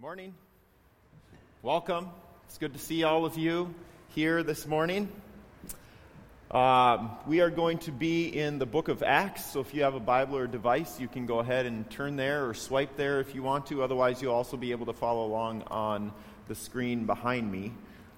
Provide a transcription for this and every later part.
Morning. Welcome. It's good to see all of you here this morning. Um, we are going to be in the book of Acts, so if you have a Bible or a device, you can go ahead and turn there or swipe there if you want to. Otherwise, you'll also be able to follow along on the screen behind me.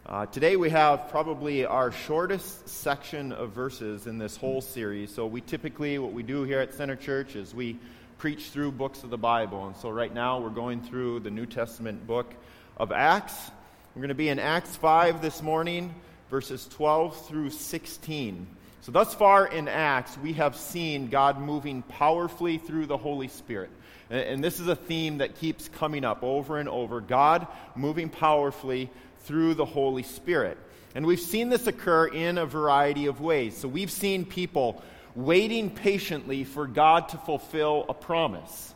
Uh, today, we have probably our shortest section of verses in this whole series. So, we typically, what we do here at Center Church is we preach through books of the Bible. And so right now we're going through the New Testament book of Acts. We're going to be in Acts 5 this morning, verses 12 through 16. So, thus far in Acts, we have seen God moving powerfully through the Holy Spirit. And this is a theme that keeps coming up over and over God moving powerfully through the Holy Spirit. And we've seen this occur in a variety of ways. So, we've seen people waiting patiently for God to fulfill a promise.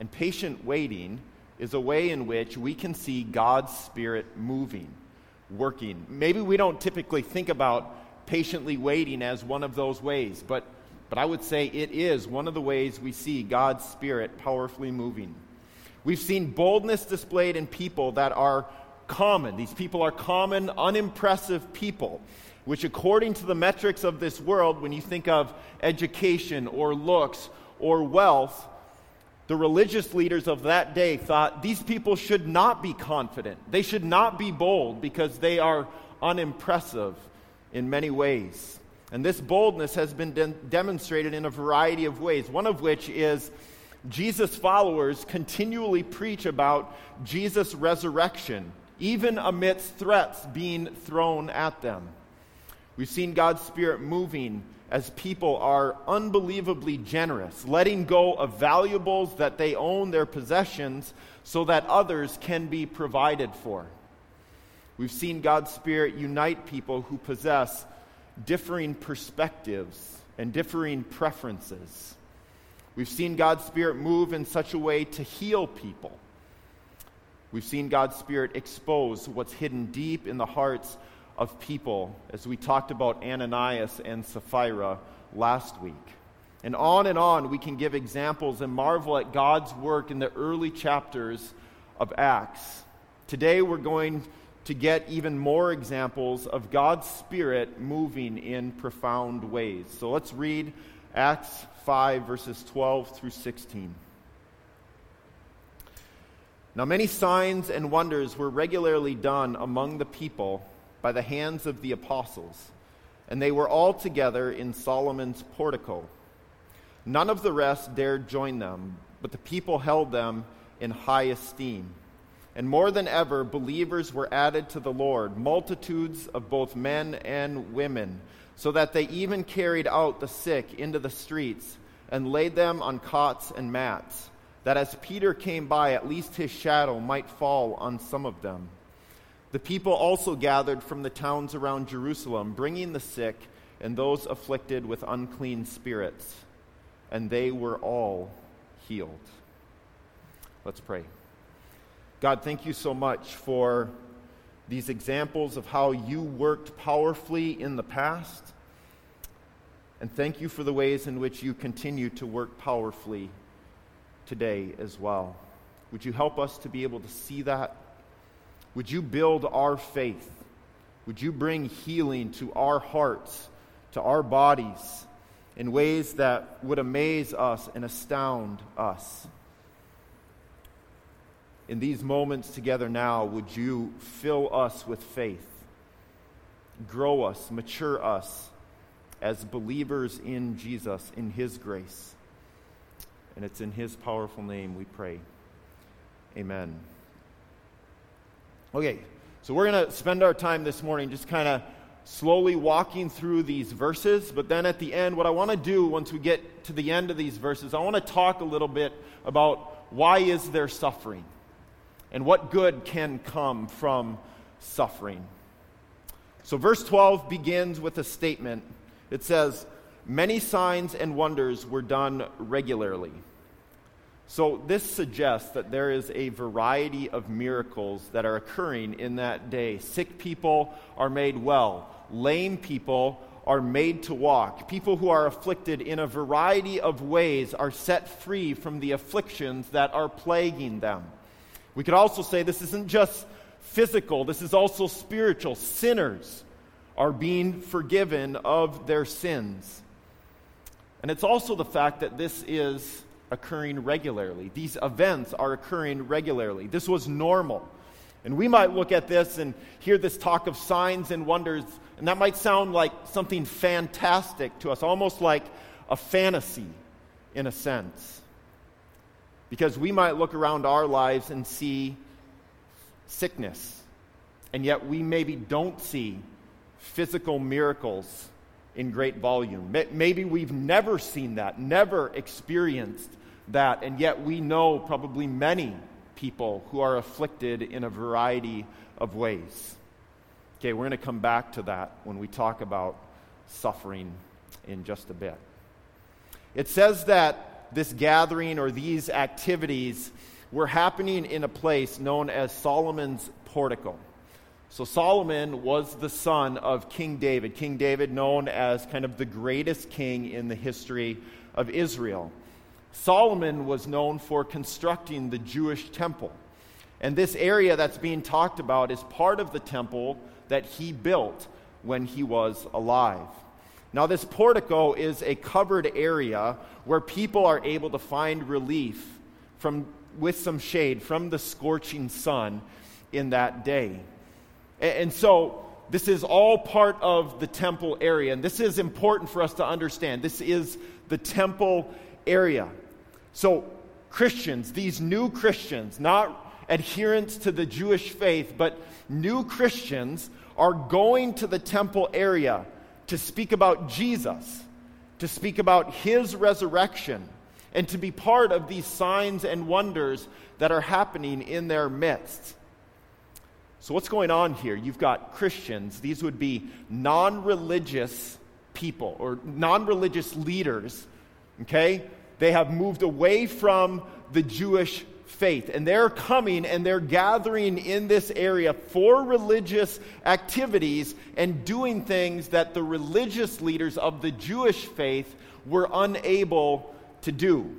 And patient waiting is a way in which we can see God's Spirit moving, working. Maybe we don't typically think about patiently waiting as one of those ways, but, but I would say it is one of the ways we see God's Spirit powerfully moving. We've seen boldness displayed in people that are common. These people are common, unimpressive people which, according to the metrics of this world, when you think of education or looks or wealth, the religious leaders of that day thought these people should not be confident. They should not be bold because they are unimpressive in many ways. And this boldness has been de- demonstrated in a variety of ways, one of which is Jesus' followers continually preach about Jesus' resurrection, even amidst threats being thrown at them. We've seen God's Spirit moving as people are unbelievably generous, letting go of valuables that they own, their possessions, so that others can be provided for. We've seen God's Spirit unite people who possess differing perspectives and differing preferences. We've seen God's Spirit move in such a way to heal people. We've seen God's Spirit expose what's hidden deep in the hearts of people as we talked about Ananias and Sapphira last week. And on and on, we can give examples and marvel at God's work in the early chapters of Acts. Today, we're going to get even more examples of God's Spirit moving in profound ways. So let's read Acts 5, verses 12 through 16. Now, many signs and wonders were regularly done among the people by the hands of the apostles, and they were all together in Solomon's portico. None of the rest dared join them, but the people held them in high esteem. And more than ever, believers were added to the Lord, multitudes of both men and women, so that they even carried out the sick into the streets and laid them on cots and mats, that as Peter came by, at least his shadow might fall on some of them. The people also gathered from the towns around Jerusalem, bringing the sick and those afflicted with unclean spirits, and they were all healed. Let's pray. God, thank you so much for these examples of how you worked powerfully in the past. And thank you for the ways in which you continue to work powerfully today as well. Would you help us to be able to see that? Would you build our faith? Would you bring healing to our hearts, to our bodies, in ways that would amaze us and astound us? In these moments together now, would you fill us with faith, grow us, mature us as believers in Jesus, in His grace? And it's in His powerful name we pray. Amen. Okay, so we're going to spend our time this morning just kind of slowly walking through these verses, but then at the end, what I want to do once we get to the end of these verses, I want to talk a little bit about why is there suffering and what good can come from suffering. So, verse 12 begins with a statement. It says, Many signs and wonders were done regularly. So, this suggests that there is a variety of miracles that are occurring in that day. Sick people are made well, lame people are made to walk. People who are afflicted in a variety of ways are set free from the afflictions that are plaguing them. We could also say this isn't just physical, this is also spiritual. Sinners are being forgiven of their sins. And it's also the fact that this is occurring regularly. These events are occurring regularly. This was normal. And we might look at this and hear this talk of signs and wonders, and that might sound like something fantastic to us, almost like a fantasy in a sense. Because we might look around our lives and see sickness, and yet we maybe don't see physical miracles in great volume. Maybe we've never seen that, never experienced that, and yet we know probably many people who are afflicted in a variety of ways. Okay, we're going to come back to that when we talk about suffering in just a bit. It says that this gathering or these activities were happening in a place known as Solomon's portico. So, Solomon was the son of King David. King David, known as kind of the greatest king in the history of Israel. Solomon was known for constructing the Jewish temple. And this area that's being talked about is part of the temple that he built when he was alive. Now, this portico is a covered area where people are able to find relief from, with some shade from the scorching sun in that day. And, so, this is all part of the temple area. And this is important for us to understand. This is the temple area. So, Christians, these new Christians, not adherents to the Jewish faith, but new Christians are going to the temple area to speak about Jesus, to speak about his resurrection, and to be part of these signs and wonders that are happening in their midst. So, what's going on here? You've got Christians, these would be non religious people or non religious leaders, okay? They have moved away from the Jewish faith. And they're coming and they're gathering in this area for religious activities and doing things that the religious leaders of the Jewish faith were unable to do.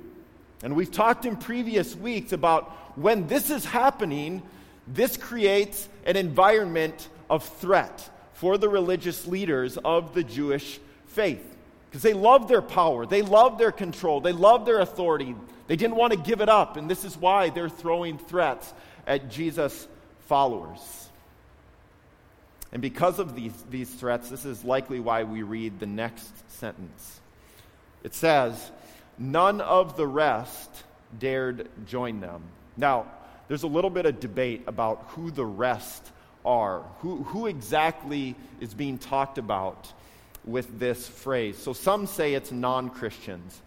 And we've talked in previous weeks about when this is happening, this creates an environment of threat for the religious leaders of the Jewish faith. Because they love their power, they love their control, they love their authority. They didn't want to give it up, and this is why they're throwing threats at Jesus' followers. And because of these, these threats, this is likely why we read the next sentence. It says, None of the rest dared join them. Now, there's a little bit of debate about who the rest are, who, who exactly is being talked about with this phrase. So some say it's non Christians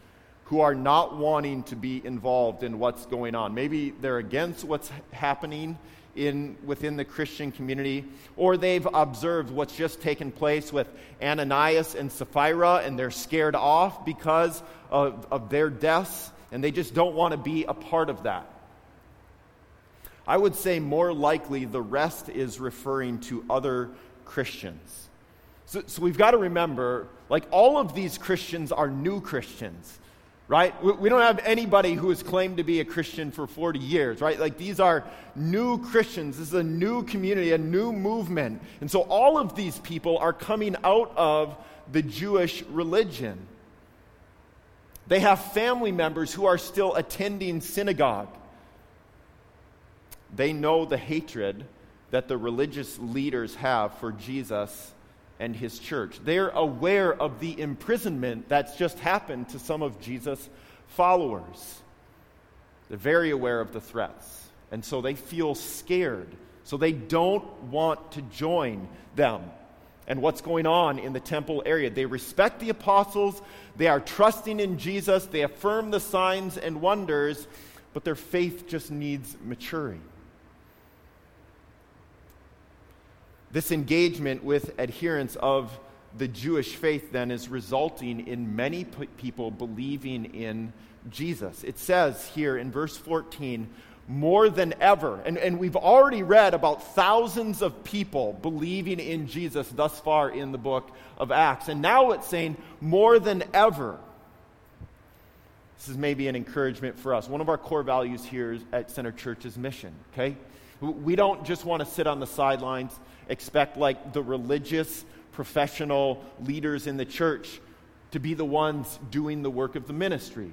who are not wanting to be involved in what's going on. Maybe they're against what's happening in, within the Christian community, or they've observed what's just taken place with Ananias and Sapphira, and they're scared off because of, of their deaths, and they just don't want to be a part of that. I would say more likely the rest is referring to other Christians. So, so we've got to remember like, all of these Christians are new Christians right? We don't have anybody who has claimed to be a Christian for 40 years, right? Like these are new Christians. This is a new community, a new movement. And so all of these people are coming out of the Jewish religion. They have family members who are still attending synagogue. They know the hatred that the religious leaders have for Jesus and his church. They're aware of the imprisonment that's just happened to some of Jesus' followers. They're very aware of the threats. And so they feel scared. So they don't want to join them and what's going on in the temple area. They respect the apostles, they are trusting in Jesus, they affirm the signs and wonders, but their faith just needs maturing. This engagement with adherents of the Jewish faith then is resulting in many p- people believing in Jesus. It says here in verse 14, more than ever, and, and we've already read about thousands of people believing in Jesus thus far in the book of Acts. And now it's saying more than ever. this is maybe an encouragement for us. One of our core values here at Center Church is mission, okay? We don't just want to sit on the sidelines, expect like the religious, professional leaders in the church to be the ones doing the work of the ministry.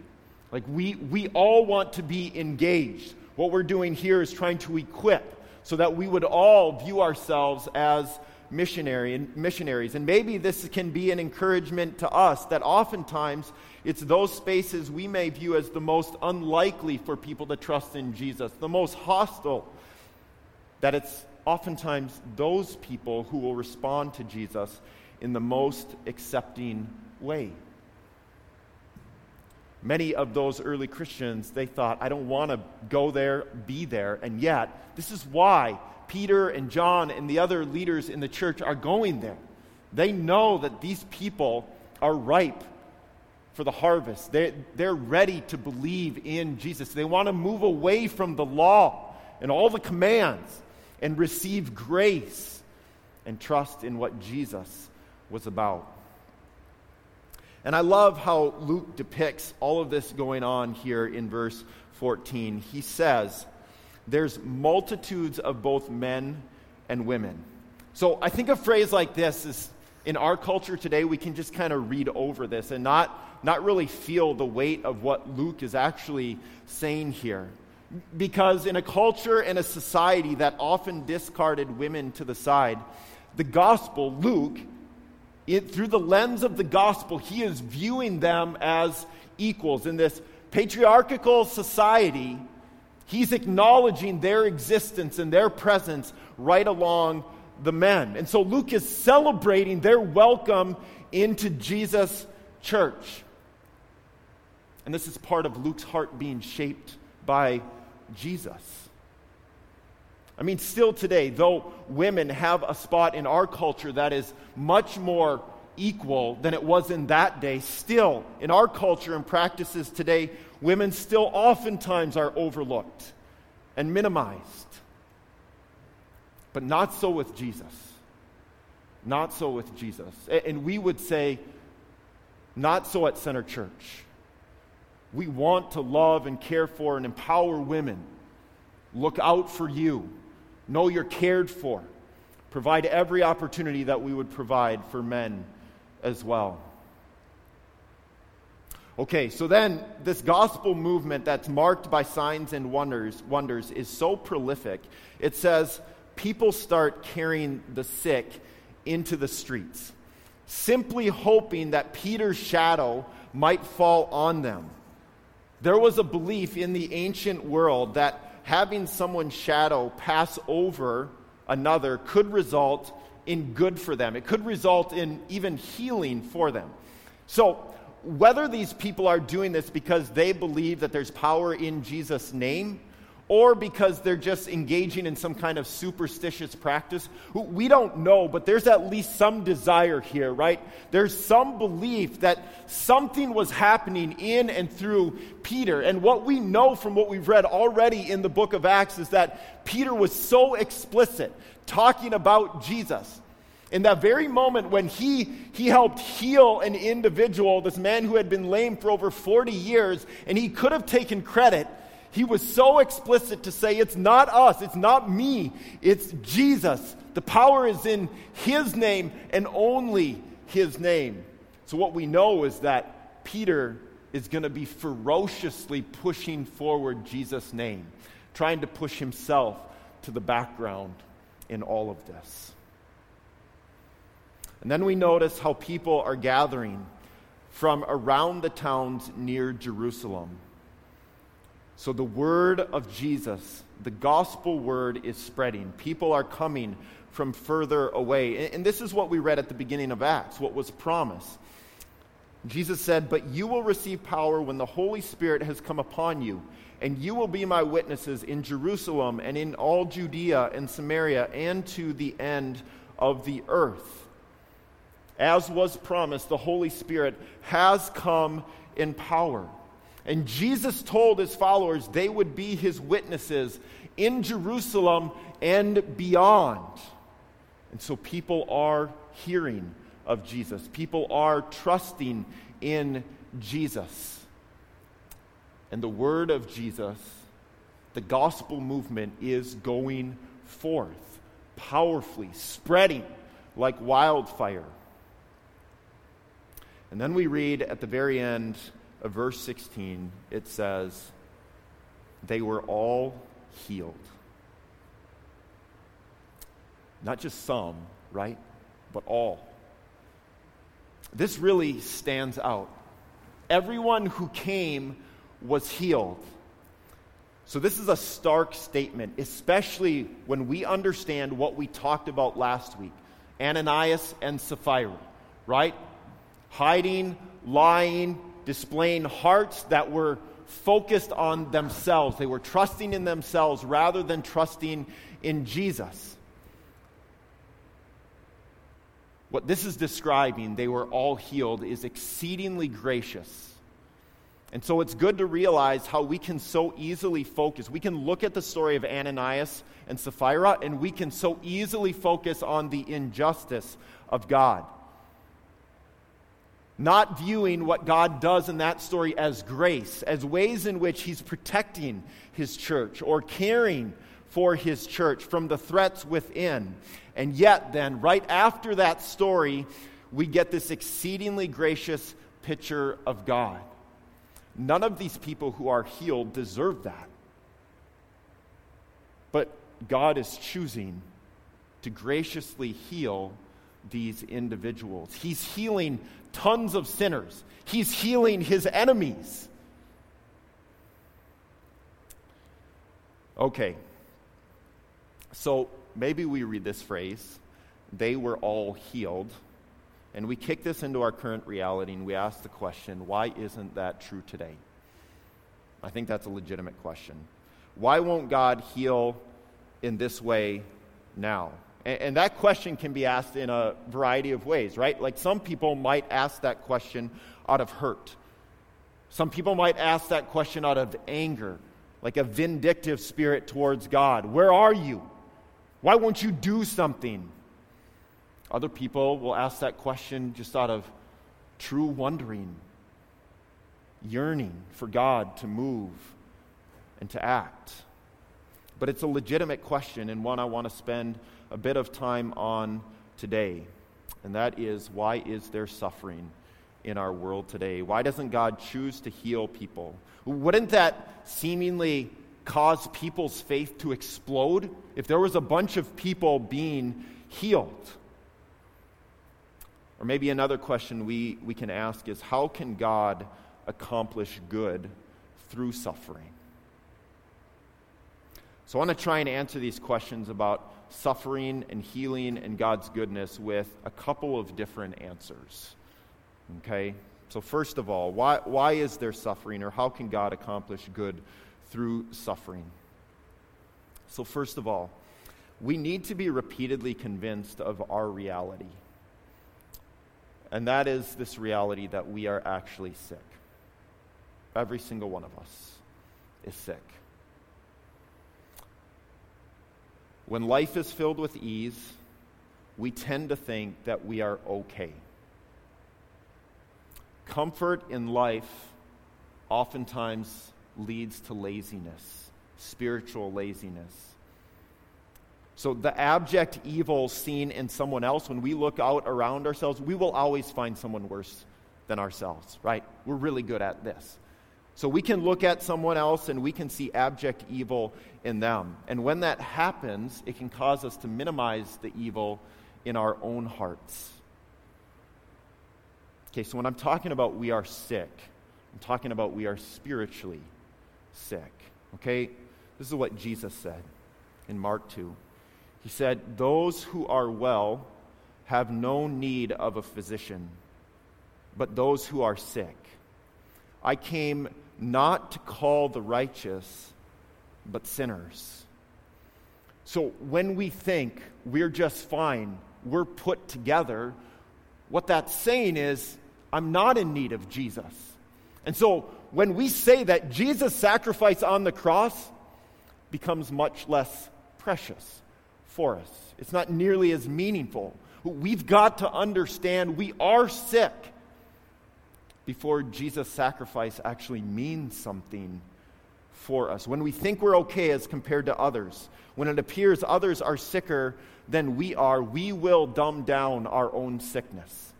Like we, we all want to be engaged. What we're doing here is trying to equip so that we would all view ourselves as missionary and missionaries. And maybe this can be an encouragement to us that oftentimes it's those spaces we may view as the most unlikely for people to trust in Jesus, the most hostile, that it's oftentimes those people who will respond to Jesus in the most accepting way. Many of those early Christians, they thought, I don't want to go there, be there. And yet, this is why Peter and John and the other leaders in the church are going there. They know that these people are ripe for the harvest. They, they're ready to believe in Jesus. They want to move away from the law and all the commands and receive grace and trust in what Jesus was about. And I love how Luke depicts all of this going on here in verse 14. He says, There's multitudes of both men and women. So I think a phrase like this is in our culture today, we can just kind of read over this and not, not really feel the weight of what Luke is actually saying here. Because in a culture and a society that often discarded women to the side, the gospel, Luke, it, through the lens of the gospel, he is viewing them as equals. In this patriarchal society, he's acknowledging their existence and their presence right along the men. And so Luke is celebrating their welcome into Jesus' church. And this is part of Luke's heart being shaped by Jesus. I mean, still today, though women have a spot in our culture that is much more equal than it was in that day, still, in our culture and practices today, women still oftentimes are overlooked and minimized. But not so with Jesus. Not so with Jesus. And we would say, not so at Center Church. We want to love and care for and empower women. Look out for you. Know you're cared for. Provide every opportunity that we would provide for men as well. Okay, so then this gospel movement that's marked by signs and wonders, wonders is so prolific. It says people start carrying the sick into the streets, simply hoping that Peter's shadow might fall on them. There was a belief in the ancient world that having someone's shadow pass over another could result in good for them. It could result in even healing for them. So, whether these people are doing this because they believe that there's power in Jesus' name or because they're just engaging in some kind of superstitious practice. We don't know, but there's at least some desire here, right? There's some belief that something was happening in and through Peter. And what we know from what we've read already in the book of Acts is that Peter was so explicit talking about Jesus. In that very moment when he, he helped heal an individual, this man who had been lame for over 40 years, and he could have taken credit, he was so explicit to say, It's not us, it's not me, it's Jesus. The power is in His name and only His name. So, what we know is that Peter is going to be ferociously pushing forward Jesus' name, trying to push himself to the background in all of this. And then we notice how people are gathering from around the towns near Jerusalem. So the word of Jesus, the gospel word, is spreading. People are coming from further away. And this is what we read at the beginning of Acts, what was promised. Jesus said, But you will receive power when the Holy Spirit has come upon you, and you will be my witnesses in Jerusalem and in all Judea and Samaria and to the end of the earth. As was promised, the Holy Spirit has come in power. And Jesus told his followers they would be his witnesses in Jerusalem and beyond. And so people are hearing of Jesus, people are trusting in Jesus. And the word of Jesus, the gospel movement, is going forth powerfully, spreading like wildfire. And then we read at the very end of verse 16, it says, They were all healed. Not just some, right? But all. This really stands out. Everyone who came was healed. So, this is a stark statement, especially when we understand what we talked about last week Ananias and Sapphira, right? Hiding, lying, displaying hearts that were focused on themselves. They were trusting in themselves rather than trusting in Jesus. What this is describing, they were all healed, is exceedingly gracious. And so it's good to realize how we can so easily focus. We can look at the story of Ananias and Sapphira, and we can so easily focus on the injustice of God. Not viewing what God does in that story as grace, as ways in which He's protecting His church or caring for His church from the threats within. And yet, then, right after that story, we get this exceedingly gracious picture of God. None of these people who are healed deserve that. But God is choosing to graciously heal these individuals. He's healing tons of sinners, He's healing His enemies. Okay, so maybe we read this phrase, they were all healed. And we kick this into our current reality and we ask the question, why isn't that true today? I think that's a legitimate question. Why won't God heal in this way now? And, and, that question can be asked in a variety of ways, right? Like some people might ask that question out of hurt. Some people might ask that question out of anger, like a vindictive spirit towards God. Where are you? Why won't you do something? Other people will ask that question just out of true wondering, yearning for God to move and to act. But it's a legitimate question and one I want to spend a bit of time on today. And that is why is there suffering in our world today? Why doesn't God choose to heal people? Wouldn't that seemingly cause people's faith to explode if there was a bunch of people being healed. Or maybe another question we, we can ask is how can God accomplish good through suffering? So I want to try and answer these questions about suffering and healing and God's goodness with a couple of different answers. Okay? So, first of all, why, why is there suffering, or how can God accomplish good through suffering. So, first of all, we need to be repeatedly convinced of our reality. And that is this reality that we are actually sick. Every single one of us is sick. When life is filled with ease, we tend to think that we are okay. Comfort in life oftentimes leads to laziness, spiritual laziness. So, the abject evil seen in someone else, when we look out around ourselves, we will always find someone worse than ourselves, right? We're really good at this. So, we can look at someone else and we can see abject evil in them. And when that happens, it can cause us to minimize the evil in our own hearts. Okay, so when I'm talking about we are sick, I'm talking about we are spiritually sick. Okay? This is what Jesus said in Mark 2. He said, Those who are well have no need of a physician, but those who are sick. I came not to call the righteous, but sinners. So when we think we're just fine, we're put together, what that's saying is, I'm not in need of Jesus. And so when we say that Jesus' sacrifice on the cross becomes much less precious for us, it's not nearly as meaningful. We've got to understand we are sick, before Jesus' sacrifice actually means something for us. When we think we're okay as compared to others, when it appears others are sicker than we are, we will dumb down our own sickness.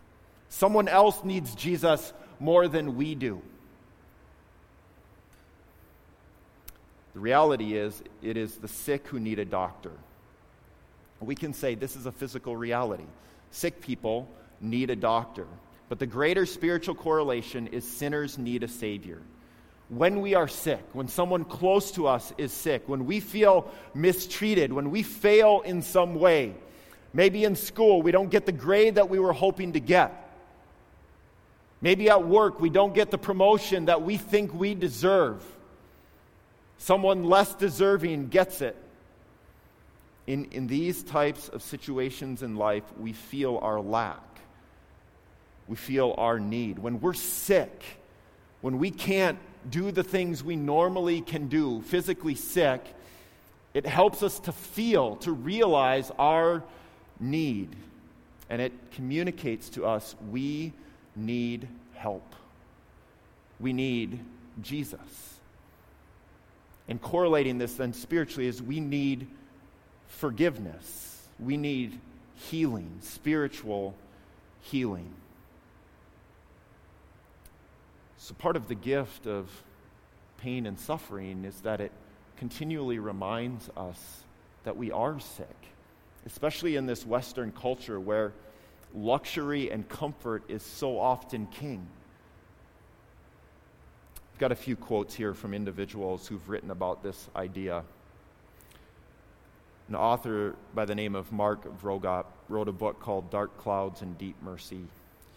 Someone else needs Jesus more than we do. The reality is, it is the sick who need a doctor. We can say this is a physical reality. Sick people need a doctor. But the greater spiritual correlation is sinners need a Savior. When we are sick, when someone close to us is sick, when we feel mistreated, when we fail in some way, maybe in school we don't get the grade that we were hoping to get. Maybe at work we don't get the promotion that we think we deserve. Someone less deserving gets it. In, in these types of situations in life, we feel our lack. We feel our need. When we're sick, when we can't do the things we normally can do, physically sick, it helps us to feel, to realize our need. And it communicates to us we need help. We need Jesus. And correlating this then spiritually is we need forgiveness. We need healing, spiritual healing. So, part of the gift of pain and suffering is that it continually reminds us that we are sick, especially in this Western culture where luxury and comfort is so often king. I've got a few quotes here from individuals who've written about this idea. An author by the name of Mark Vroegop wrote a book called Dark Clouds and Deep Mercy.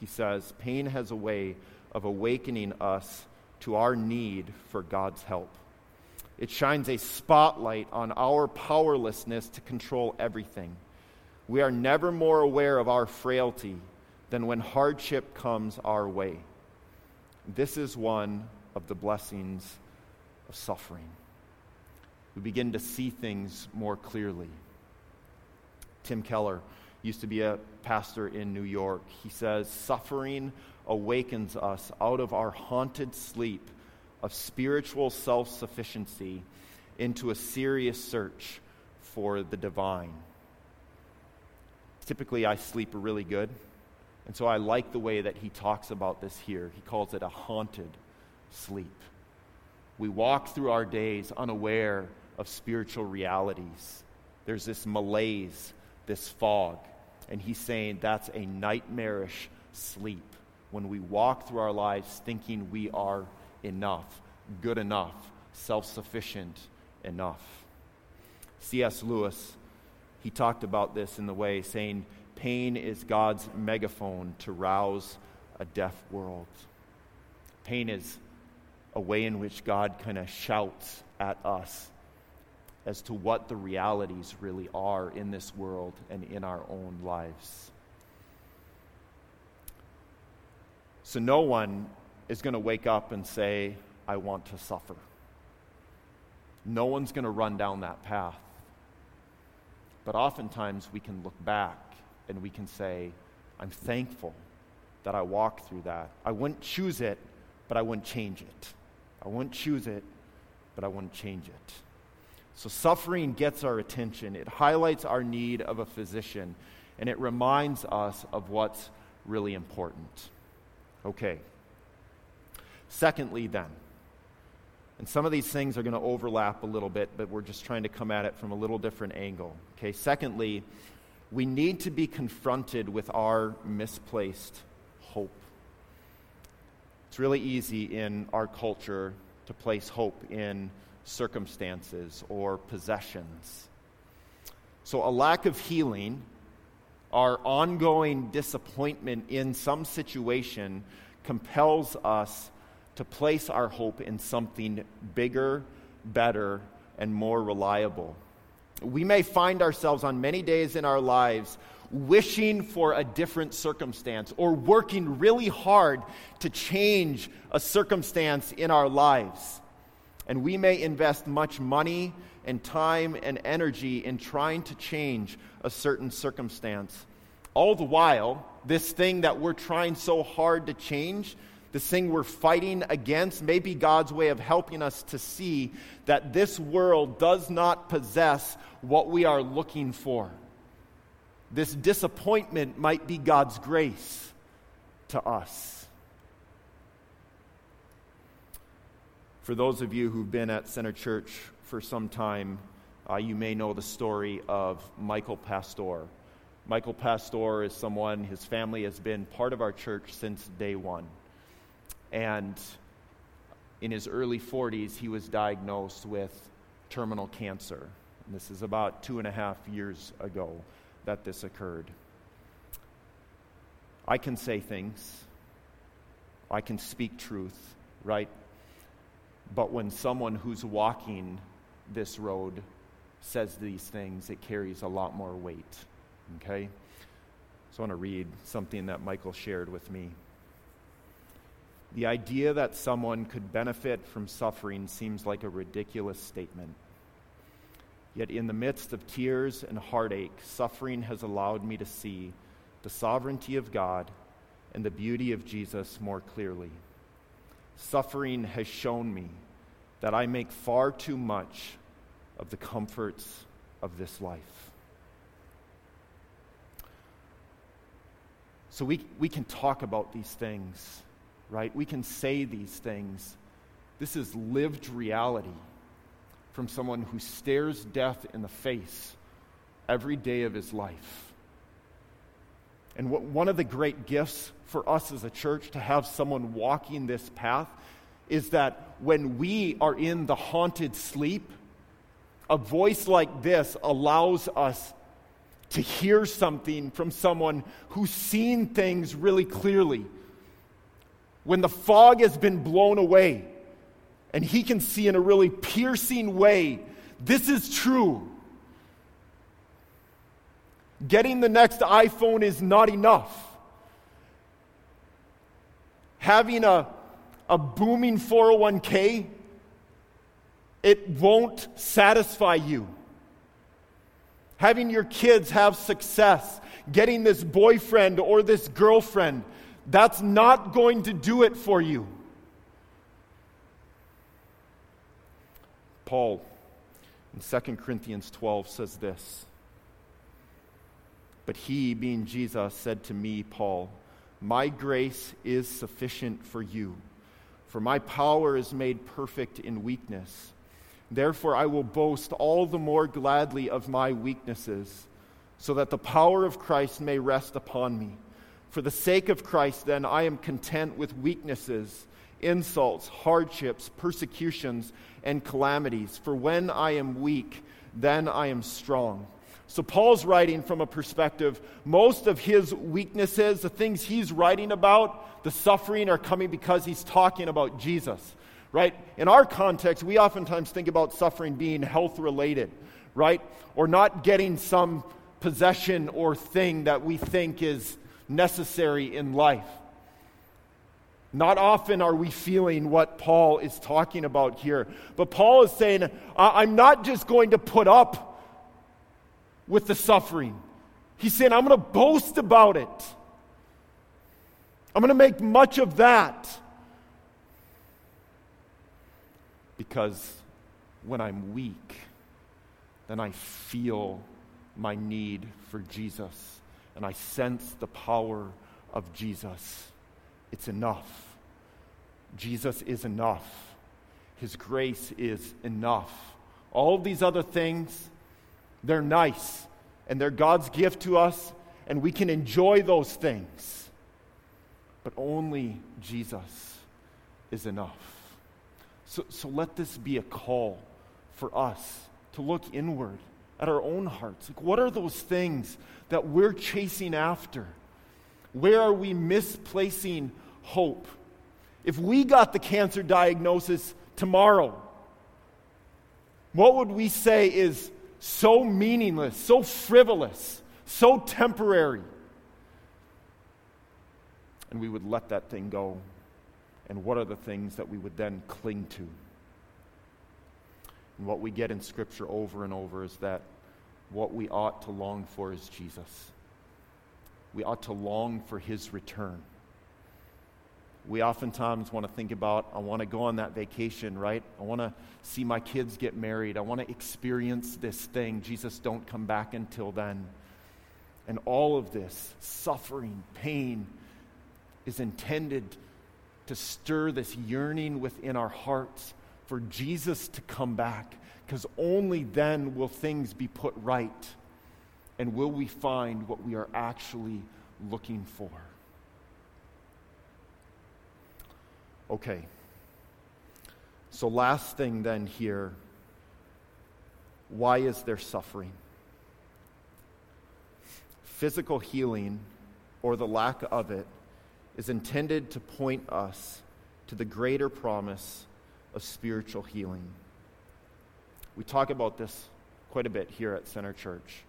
He says, Pain has a way of awakening us to our need for God's help. It shines a spotlight on our powerlessness to control everything. We are never more aware of our frailty than when hardship comes our way. This is one of the blessings of suffering. We begin to see things more clearly. Tim Keller used to be a pastor in New York. He says, Suffering awakens us out of our haunted sleep of spiritual self sufficiency into a serious search for the divine. Typically, I sleep really good. And so I like the way that he talks about this here. He calls it a haunted sleep. We walk through our days unaware of spiritual realities. There's this malaise, this fog. And he's saying that's a nightmarish sleep when we walk through our lives thinking we are enough, good enough, self sufficient enough. C.S. Lewis he talked about this in the way saying, Pain is God's megaphone to rouse a deaf world. Pain is a way in which God kind of shouts at us as to what the realities really are in this world and in our own lives. So, no one is going to wake up and say, I want to suffer. No one's going to run down that path. But oftentimes we can look back and we can say, I'm thankful that I walked through that. I wouldn't choose it, but I wouldn't change it. I wouldn't choose it, but I wouldn't change it. So suffering gets our attention. It highlights our need of a physician, and it reminds us of what's really important. Okay. Secondly, then, and some of these things are going to overlap a little bit, but we're just trying to come at it from a little different angle. Okay, secondly, we need to be confronted with our misplaced hope. It's really easy in our culture to place hope in circumstances or possessions. So, a lack of healing, our ongoing disappointment in some situation, compels us to place our hope in something bigger, better, and more reliable. We may find ourselves on many days in our lives wishing for a different circumstance or working really hard to change a circumstance in our lives. And we may invest much money and time and energy in trying to change a certain circumstance. All the while, this thing that we're trying so hard to change this thing we're fighting against, may be God's way of helping us to see that this world does not possess what we are looking for. This disappointment might be God's grace to us. For those of you who've been at Center Church for some time, uh, you may know the story of Michael Pastor. Michael Pastor is someone, his family has been part of our church since day one. And in his early 40s, he was diagnosed with terminal cancer. And this is about two and a half years ago that this occurred. I can say things, I can speak truth, right? But when someone who's walking this road says these things, it carries a lot more weight. Okay? So I want to read something that Michael shared with me. The idea that someone could benefit from suffering seems like a ridiculous statement. Yet, in the midst of tears and heartache, suffering has allowed me to see the sovereignty of God and the beauty of Jesus more clearly. Suffering has shown me that I make far too much of the comforts of this life. So we, we can talk about these things, right? We can say these things. This is lived reality from someone who stares death in the face every day of his life. And what, one of the great gifts for us as a church to have someone walking this path is that when we are in the haunted sleep, a voice like this allows us to hear something from someone who's seen things really clearly. When the fog has been blown away and he can see in a really piercing way, this is true. Getting the next iPhone is not enough. Having a, a booming 401k it won't satisfy you. Having your kids have success, getting this boyfriend or this girlfriend, that's not going to do it for you. Paul in 2 Corinthians 12 says this But he, being Jesus, said to me, Paul, My grace is sufficient for you, for my power is made perfect in weakness. Therefore, I will boast all the more gladly of my weaknesses, so that the power of Christ may rest upon me. For the sake of Christ, then, I am content with weaknesses, insults, hardships, persecutions, and calamities. For when I am weak, then I am strong. So, Paul's writing from a perspective, most of his weaknesses, the things he's writing about, the suffering are coming because he's talking about Jesus right? In our context, we oftentimes think about suffering being health related, right? Or not getting some possession or thing that we think is necessary in life. Not often are we feeling what Paul is talking about here. But Paul is saying, I'm not just going to put up with the suffering. He's saying, I'm going to boast about it. I'm going to make much of that. Because when I'm weak, then I feel my need for Jesus and I sense the power of Jesus. It's enough. Jesus is enough. His grace is enough. All these other things, they're nice and they're God's gift to us, and we can enjoy those things. But only Jesus is enough. So, so let this be a call for us to look inward at our own hearts. Like, what are those things that we're chasing after? Where are we misplacing hope? If we got the cancer diagnosis tomorrow, what would we say is so meaningless, so frivolous, so temporary? And we would let that thing go and what are the things that we would then cling to. And what we get in Scripture over and over is that what we ought to long for is Jesus. We ought to long for his return. we oftentimes want to think about I want to go on that vacation, right? I want to see my kids get married. I want to experience this thing. Jesus, don't come back until then. And all of this suffering, pain, is intended to stir this yearning within our hearts for Jesus to come back, because only then will things be put right and will we find what we are actually looking for. Okay. So, last thing then here why is there suffering? Physical healing, or the lack of it, is intended to point us to the greater promise of spiritual healing. We talk about this quite a bit here at Center Church.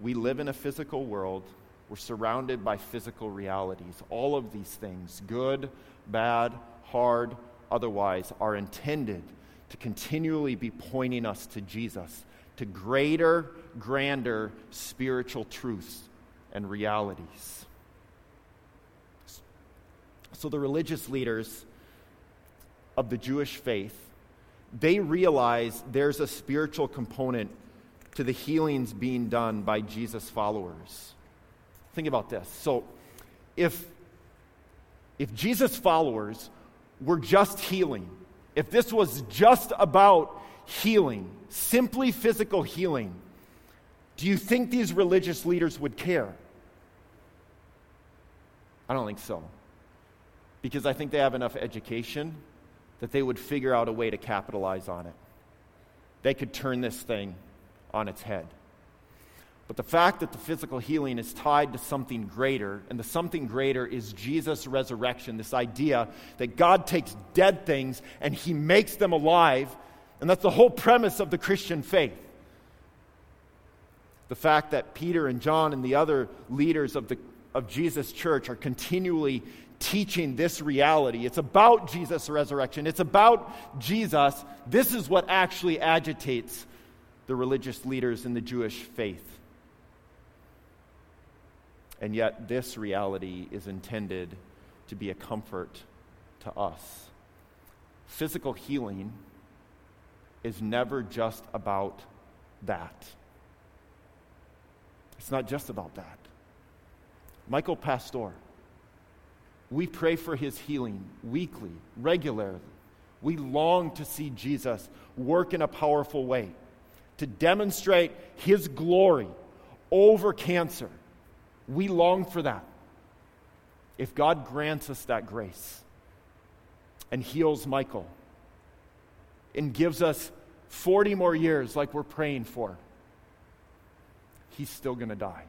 We live in a physical world. We're surrounded by physical realities. All of these things, good, bad, hard, otherwise, are intended to continually be pointing us to Jesus, to greater, grander spiritual truths and realities. So the religious leaders of the Jewish faith, they realize there's a spiritual component to the healings being done by Jesus' followers. Think about this. So, if, if Jesus' followers were just healing, if this was just about healing, simply physical healing, do you think these religious leaders would care? I don't think so. Because I think they have enough education that they would figure out a way to capitalize on it. They could turn this thing on its head. But the fact that the physical healing is tied to something greater, and the something greater is Jesus' resurrection, this idea that God takes dead things and he makes them alive, and that's the whole premise of the Christian faith. The fact that Peter and John and the other leaders of, the, of Jesus' church are continually teaching this reality. It's about Jesus' resurrection, it's about Jesus. This is what actually agitates the religious leaders in the Jewish faith. And yet, this reality is intended to be a comfort to us. Physical healing is never just about that. It's not just about that. Michael Pastor, we pray for his healing weekly, regularly. We long to see Jesus work in a powerful way to demonstrate his glory over cancer. We long for that. If God grants us that grace and heals Michael and gives us 40 more years like we're praying for, he's still going to die.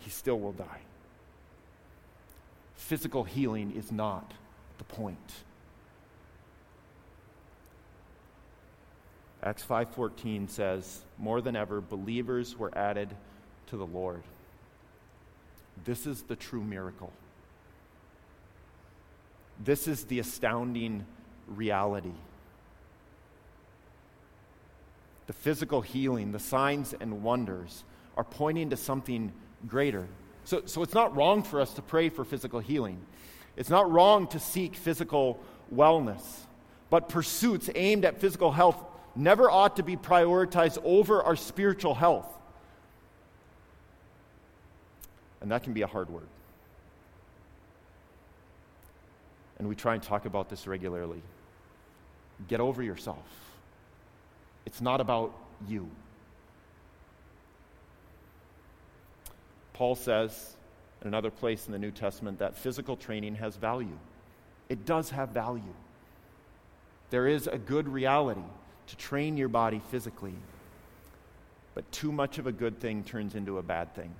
He still will die. Physical healing is not the point. Acts 5:14 says, "More than ever believers were added to the Lord." This is the true miracle. This is the astounding reality. The physical healing, the signs and wonders are pointing to something greater. So, so it's not wrong for us to pray for physical healing. It's not wrong to seek physical wellness. But pursuits aimed at physical health never ought to be prioritized over our spiritual health. And that can be a hard word. And we try and talk about this regularly. Get over yourself. It's not about you. Paul says in another place in the New Testament that physical training has value. It does have value. There is a good reality to train your body physically. But too much of a good thing turns into a bad thing.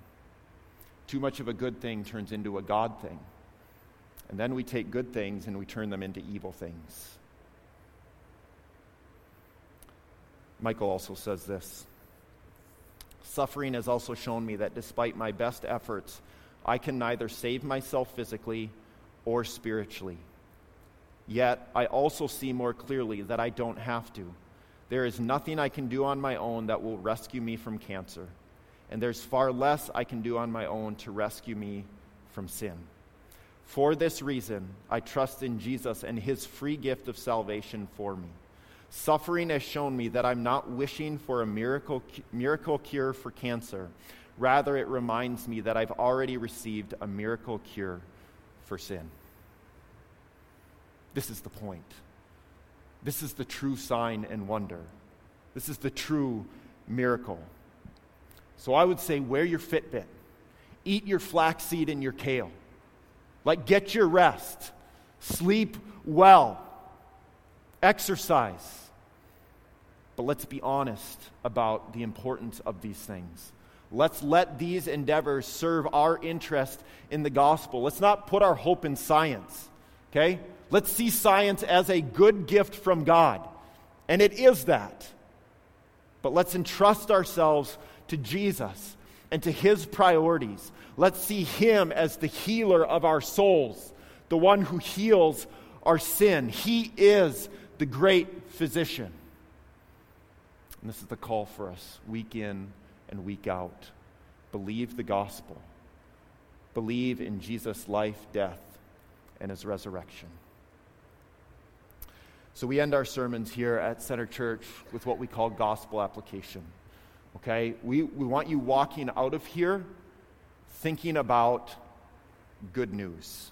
Too much of a good thing turns into a God thing. And then we take good things and we turn them into evil things. Michael also says this Suffering has also shown me that despite my best efforts, I can neither save myself physically or spiritually. Yet I also see more clearly that I don't have to. There is nothing I can do on my own that will rescue me from cancer, and there's far less I can do on my own to rescue me from sin. For this reason, I trust in Jesus and his free gift of salvation for me. Suffering has shown me that I'm not wishing for a miracle, miracle cure for cancer. Rather, it reminds me that I've already received a miracle cure for sin. This is the point. This is the true sign and wonder. This is the true miracle. So I would say wear your Fitbit, eat your flaxseed and your kale. Like, get your rest, sleep well, exercise. But let's be honest about the importance of these things. Let's let these endeavors serve our interest in the gospel. Let's not put our hope in science, okay? Let's see science as a good gift from God. And it is that. But let's entrust ourselves to Jesus and to his priorities. Let's see him as the healer of our souls, the one who heals our sin. He is the great physician. And this is the call for us week in and week out. Believe the gospel. Believe in Jesus' life, death, and his resurrection. So we end our sermons here at Center Church with what we call gospel application. Okay? We, we want you walking out of here thinking about good news.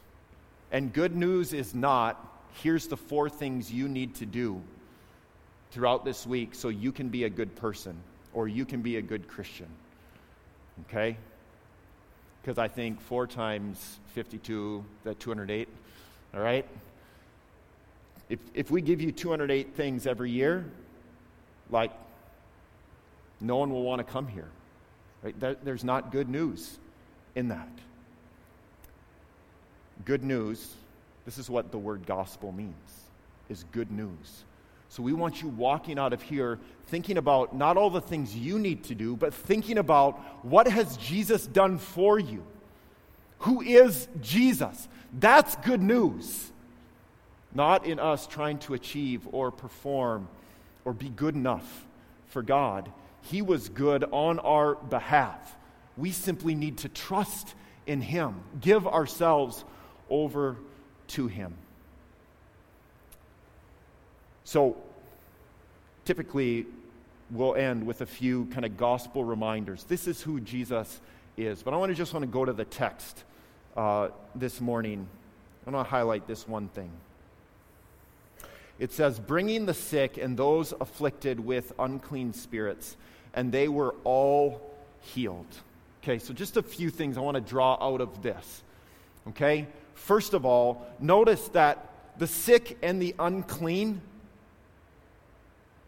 And good news is not, here's the four things you need to do throughout this week so you can be a good person or you can be a good Christian. Okay? Because I think four times 52, that 208, all right? If, if we give you 208 things every year, like no one will want to come here. Right? There, there's not good news in that. Good news, this is what the word gospel means, is good news. So we want you walking out of here thinking about not all the things you need to do, but thinking about what has Jesus done for you? Who is Jesus? That's good news. Not in us trying to achieve or perform or be good enough for God. He was good on our behalf. We simply need to trust in Him, give ourselves over to Him. So, typically, we'll end with a few kind of gospel reminders. This is who Jesus is. But I want to just want to go to the text uh, this morning. I want to highlight this one thing. It says, bringing the sick and those afflicted with unclean spirits and they were all healed. Okay, so just a few things I want to draw out of this. Okay, first of all, notice that the sick and the unclean,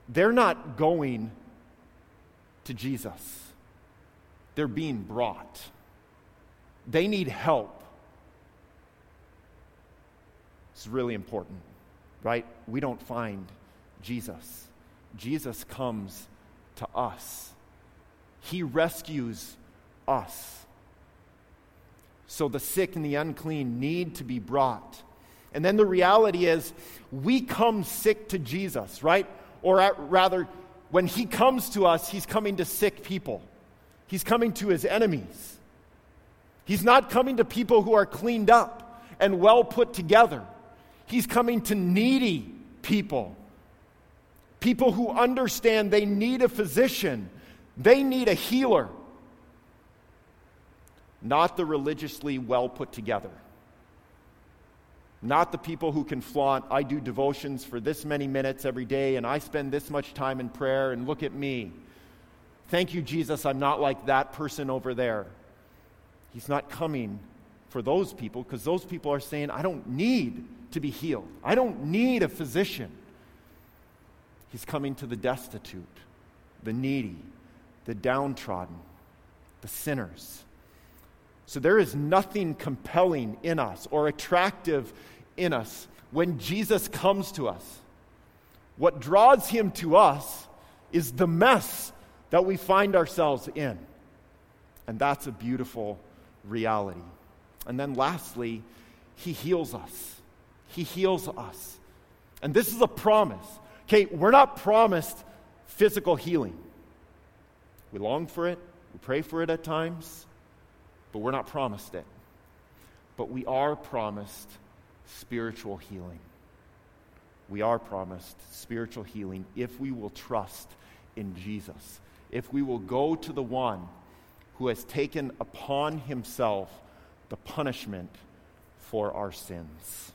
they're not going to Jesus, they're being brought. They need help. It's really important, right? We don't find Jesus. Jesus comes to us. He rescues us. So the sick and the unclean need to be brought. And then the reality is, we come sick to Jesus, right? Or at, rather, when He comes to us, He's coming to sick people, He's coming to His enemies. He's not coming to people who are cleaned up and well put together. He's coming to needy people People who understand they need a physician, they need a healer, not the religiously well put together. Not the people who can flaunt, I do devotions for this many minutes every day and I spend this much time in prayer and look at me. Thank you, Jesus, I'm not like that person over there. He's not coming for those people because those people are saying, I don't need to be healed. I don't need a physician. He's coming to the destitute, the needy, the downtrodden, the sinners. So there is nothing compelling in us or attractive in us when Jesus comes to us. What draws him to us is the mess that we find ourselves in. And that's a beautiful reality. And then lastly, he heals us. He heals us. And this is a promise. Okay, we're not promised physical healing. We long for it, we pray for it at times, but we're not promised it. but we are promised spiritual healing. We are promised spiritual healing if we will trust in Jesus, if we will go to the one who has taken upon himself the punishment for our sins.